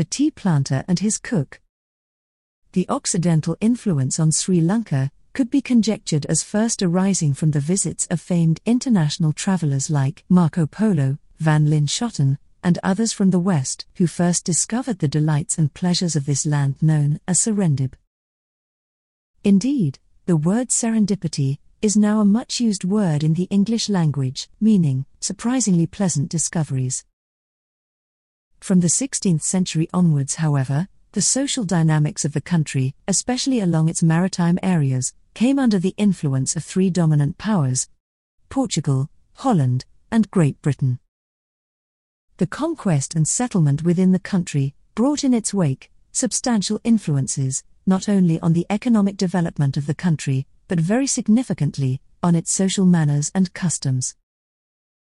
the tea planter and his cook. The Occidental influence on Sri Lanka could be conjectured as first arising from the visits of famed international travelers like Marco Polo, Van Linschoten, and others from the West who first discovered the delights and pleasures of this land known as Serendib. Indeed, the word serendipity is now a much used word in the English language, meaning surprisingly pleasant discoveries. From the 16th century onwards, however, the social dynamics of the country, especially along its maritime areas, came under the influence of three dominant powers Portugal, Holland, and Great Britain. The conquest and settlement within the country brought in its wake substantial influences, not only on the economic development of the country, but very significantly, on its social manners and customs.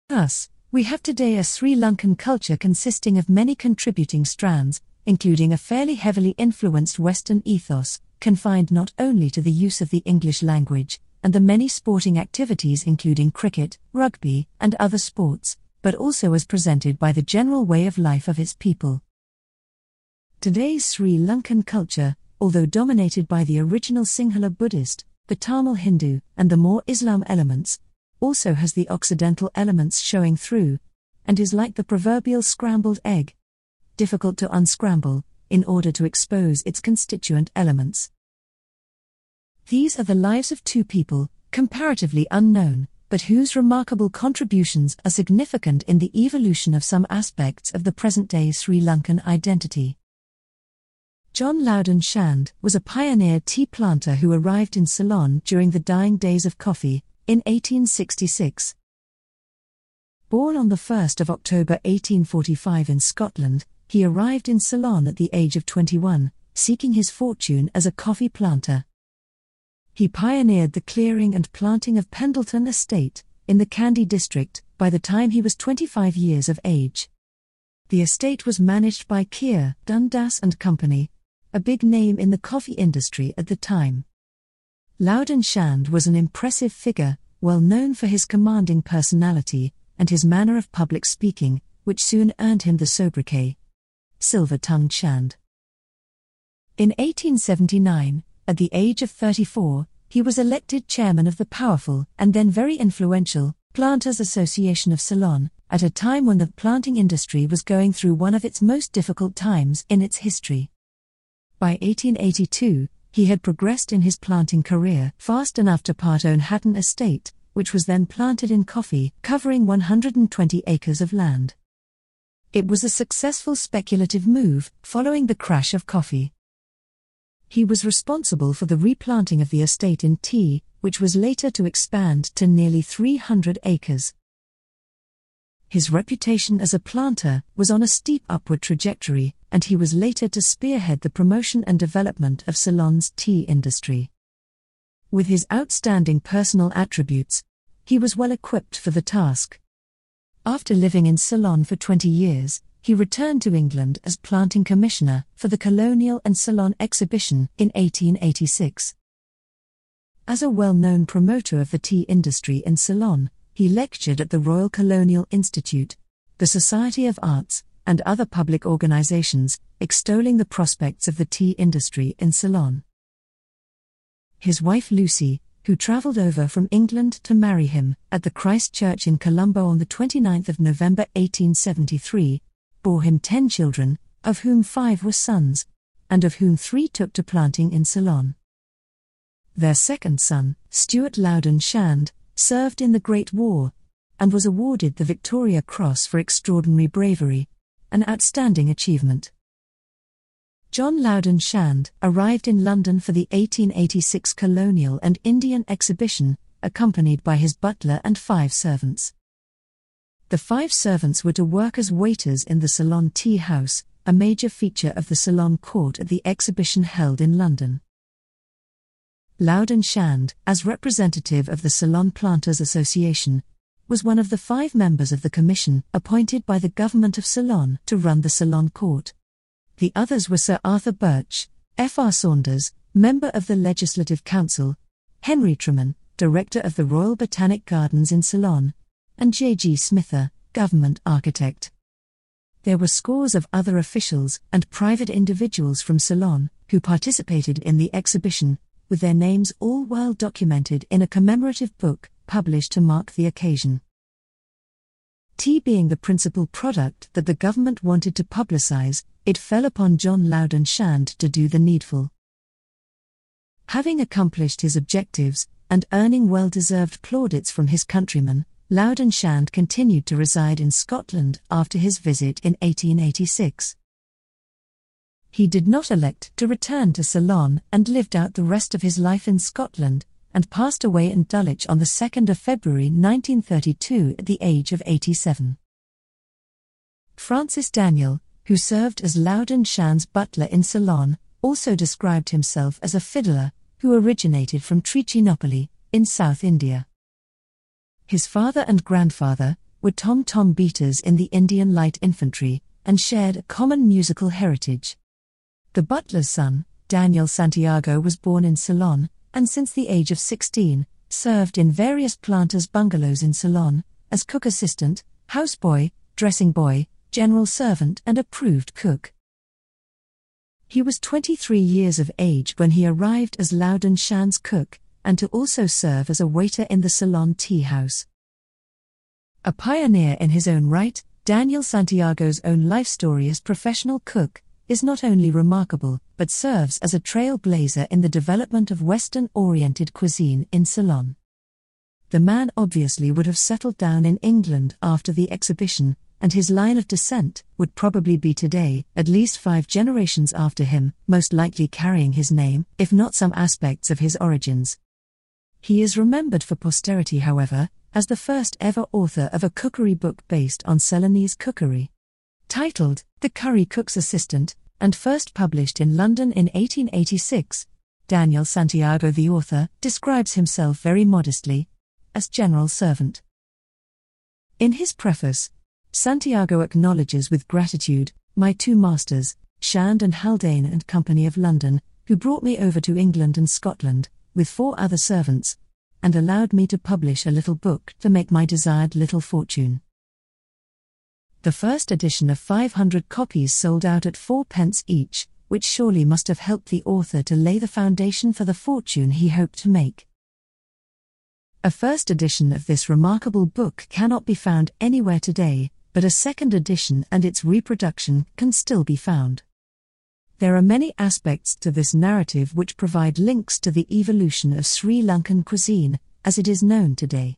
Thus, we have today a Sri Lankan culture consisting of many contributing strands, including a fairly heavily influenced Western ethos, confined not only to the use of the English language, and the many sporting activities including cricket, rugby, and other sports, but also as presented by the general way of life of its people. Today's Sri Lankan culture, although dominated by the original Sinhala Buddhist, the Tamil Hindu, and the Moor Islam elements, also has the Occidental elements showing through, and is like the proverbial scrambled egg difficult to unscramble, in order to expose its constituent elements. These are the lives of two people, comparatively unknown, but whose remarkable contributions are significant in the evolution of some aspects of the present day Sri Lankan identity. John Loudon Shand was a pioneer tea planter who arrived in Ceylon during the dying days of coffee, in 1866. Born on 1 October 1845 in Scotland, he arrived in Ceylon at the age of 21, seeking his fortune as a coffee planter. He pioneered the clearing and planting of Pendleton Estate, in the Kandy district, by the time he was 25 years of age. The estate was managed by Keir Dundas and Company, a big name in the coffee industry at the time. Loudon Shand was an impressive figure, well known for his commanding personality and his manner of public speaking, which soon earned him the sobriquet silver tongued Shand. In 1879, at the age of 34, he was elected chairman of the powerful and then very influential Planters Association of Ceylon, at a time when the planting industry was going through one of its most difficult times in its history. By 1882, he had progressed in his planting career fast enough to part own Hatton Estate, which was then planted in coffee, covering 120 acres of land. It was a successful speculative move, following the crash of coffee. He was responsible for the replanting of the estate in tea, which was later to expand to nearly 300 acres. His reputation as a planter was on a steep upward trajectory, and he was later to spearhead the promotion and development of Ceylon's tea industry. With his outstanding personal attributes, he was well equipped for the task. After living in Ceylon for 20 years, he returned to England as planting commissioner for the Colonial and Ceylon exhibition in 1886. As a well known promoter of the tea industry in Ceylon, he lectured at the Royal Colonial Institute, the Society of Arts, and other public organizations, extolling the prospects of the tea industry in Ceylon. His wife Lucy, who travelled over from England to marry him, at the Christ Church in Colombo on the 29th of November 1873, bore him ten children, of whom five were sons, and of whom three took to planting in Ceylon. Their second son, Stuart Loudon Shand, served in the Great War, and was awarded the Victoria Cross for extraordinary bravery, an outstanding achievement. John Loudon Shand arrived in London for the 1886 Colonial and Indian Exhibition, accompanied by his butler and five servants. The five servants were to work as waiters in the Ceylon Tea House, a major feature of the Ceylon Court at the exhibition held in London. Loudon Shand, as representative of the Ceylon Planters Association, was one of the five members of the commission appointed by the government of Ceylon to run the Ceylon Court. The others were Sir Arthur Birch, F. R. Saunders, member of the Legislative Council, Henry Trimen, director of the Royal Botanic Gardens in Ceylon, and J. G. Smither, government architect. There were scores of other officials and private individuals from Ceylon who participated in the exhibition, with their names all well documented in a commemorative book published to mark the occasion. Tea being the principal product that the government wanted to publicize, it fell upon John Loudon Shand to do the needful. Having accomplished his objectives, and earning well deserved plaudits from his countrymen, Loudon Shand continued to reside in Scotland after his visit in 1886. He did not elect to return to Ceylon and lived out the rest of his life in Scotland, and passed away in Dulwich on the 2nd of February 1932 at the age of 87. Francis Daniel, who served as Loudon Shand's butler in Ceylon, also described himself as a fiddler who originated from Trichinopoly, in South India. His father and grandfather were tom tom beaters in the Indian Light Infantry and shared a common musical heritage. The butler's son, Daniel Santiago, was born in Ceylon, and since the age of 16, served in various planters' bungalows in Ceylon, as cook assistant, houseboy, dressing boy, general servant, and approved cook. He was 23 years of age when he arrived as Loudon Shand's cook, and to also serve as a waiter in the Ceylon tea house. A pioneer in his own right, Daniel Santiago's own life story as professional cook is not only remarkable, but serves as a trailblazer in the development of Western oriented cuisine in Ceylon. The man obviously would have settled down in England after the exhibition, and his line of descent would probably be today, at least five generations after him, most likely carrying his name, if not some aspects of his origins. He is remembered for posterity, however, as the first ever author of a cookery book based on Ceylonese cookery titled The Curry Cook's Assistant, and first published in London in 1886. Daniel Santiago, the author, describes himself very modestly as general servant. In his preface, Santiago acknowledges with gratitude my two masters, Shand and Haldane and Company of London, who brought me over to England and Scotland, with four other servants, and allowed me to publish a little book to make my desired little fortune. The first edition of 500 copies sold out at four pence each, which surely must have helped the author to lay the foundation for the fortune he hoped to make. A first edition of this remarkable book cannot be found anywhere today, but a second edition and its reproduction can still be found. There are many aspects to this narrative which provide links to the evolution of Sri Lankan cuisine, as it is known today.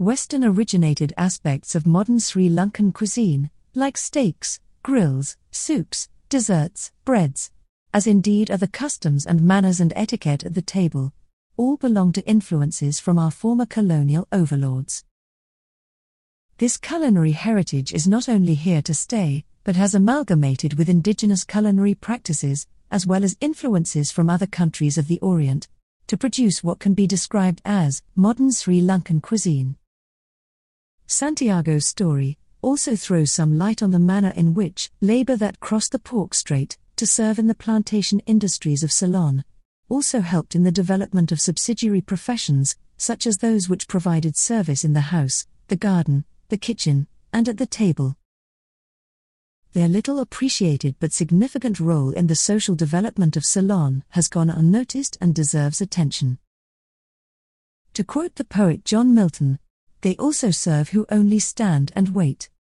Western originated aspects of modern Sri Lankan cuisine, like steaks, grills, soups, desserts, breads, as indeed are the customs and manners and etiquette at the table, all belong to influences from our former colonial overlords. This culinary heritage is not only here to stay, but has amalgamated with indigenous culinary practices, as well as influences from other countries of the Orient, to produce what can be described as modern Sri Lankan cuisine. Santiago's story also throws some light on the manner in which labor that crossed the Palk Strait to serve in the plantation industries of Ceylon also helped in the development of subsidiary professions, such as those which provided service in the house, the garden, the kitchen, and at the table. Their little appreciated but significant role in the social development of Ceylon has gone unnoticed and deserves attention. To quote the poet John Milton, they also serve who only stand and wait.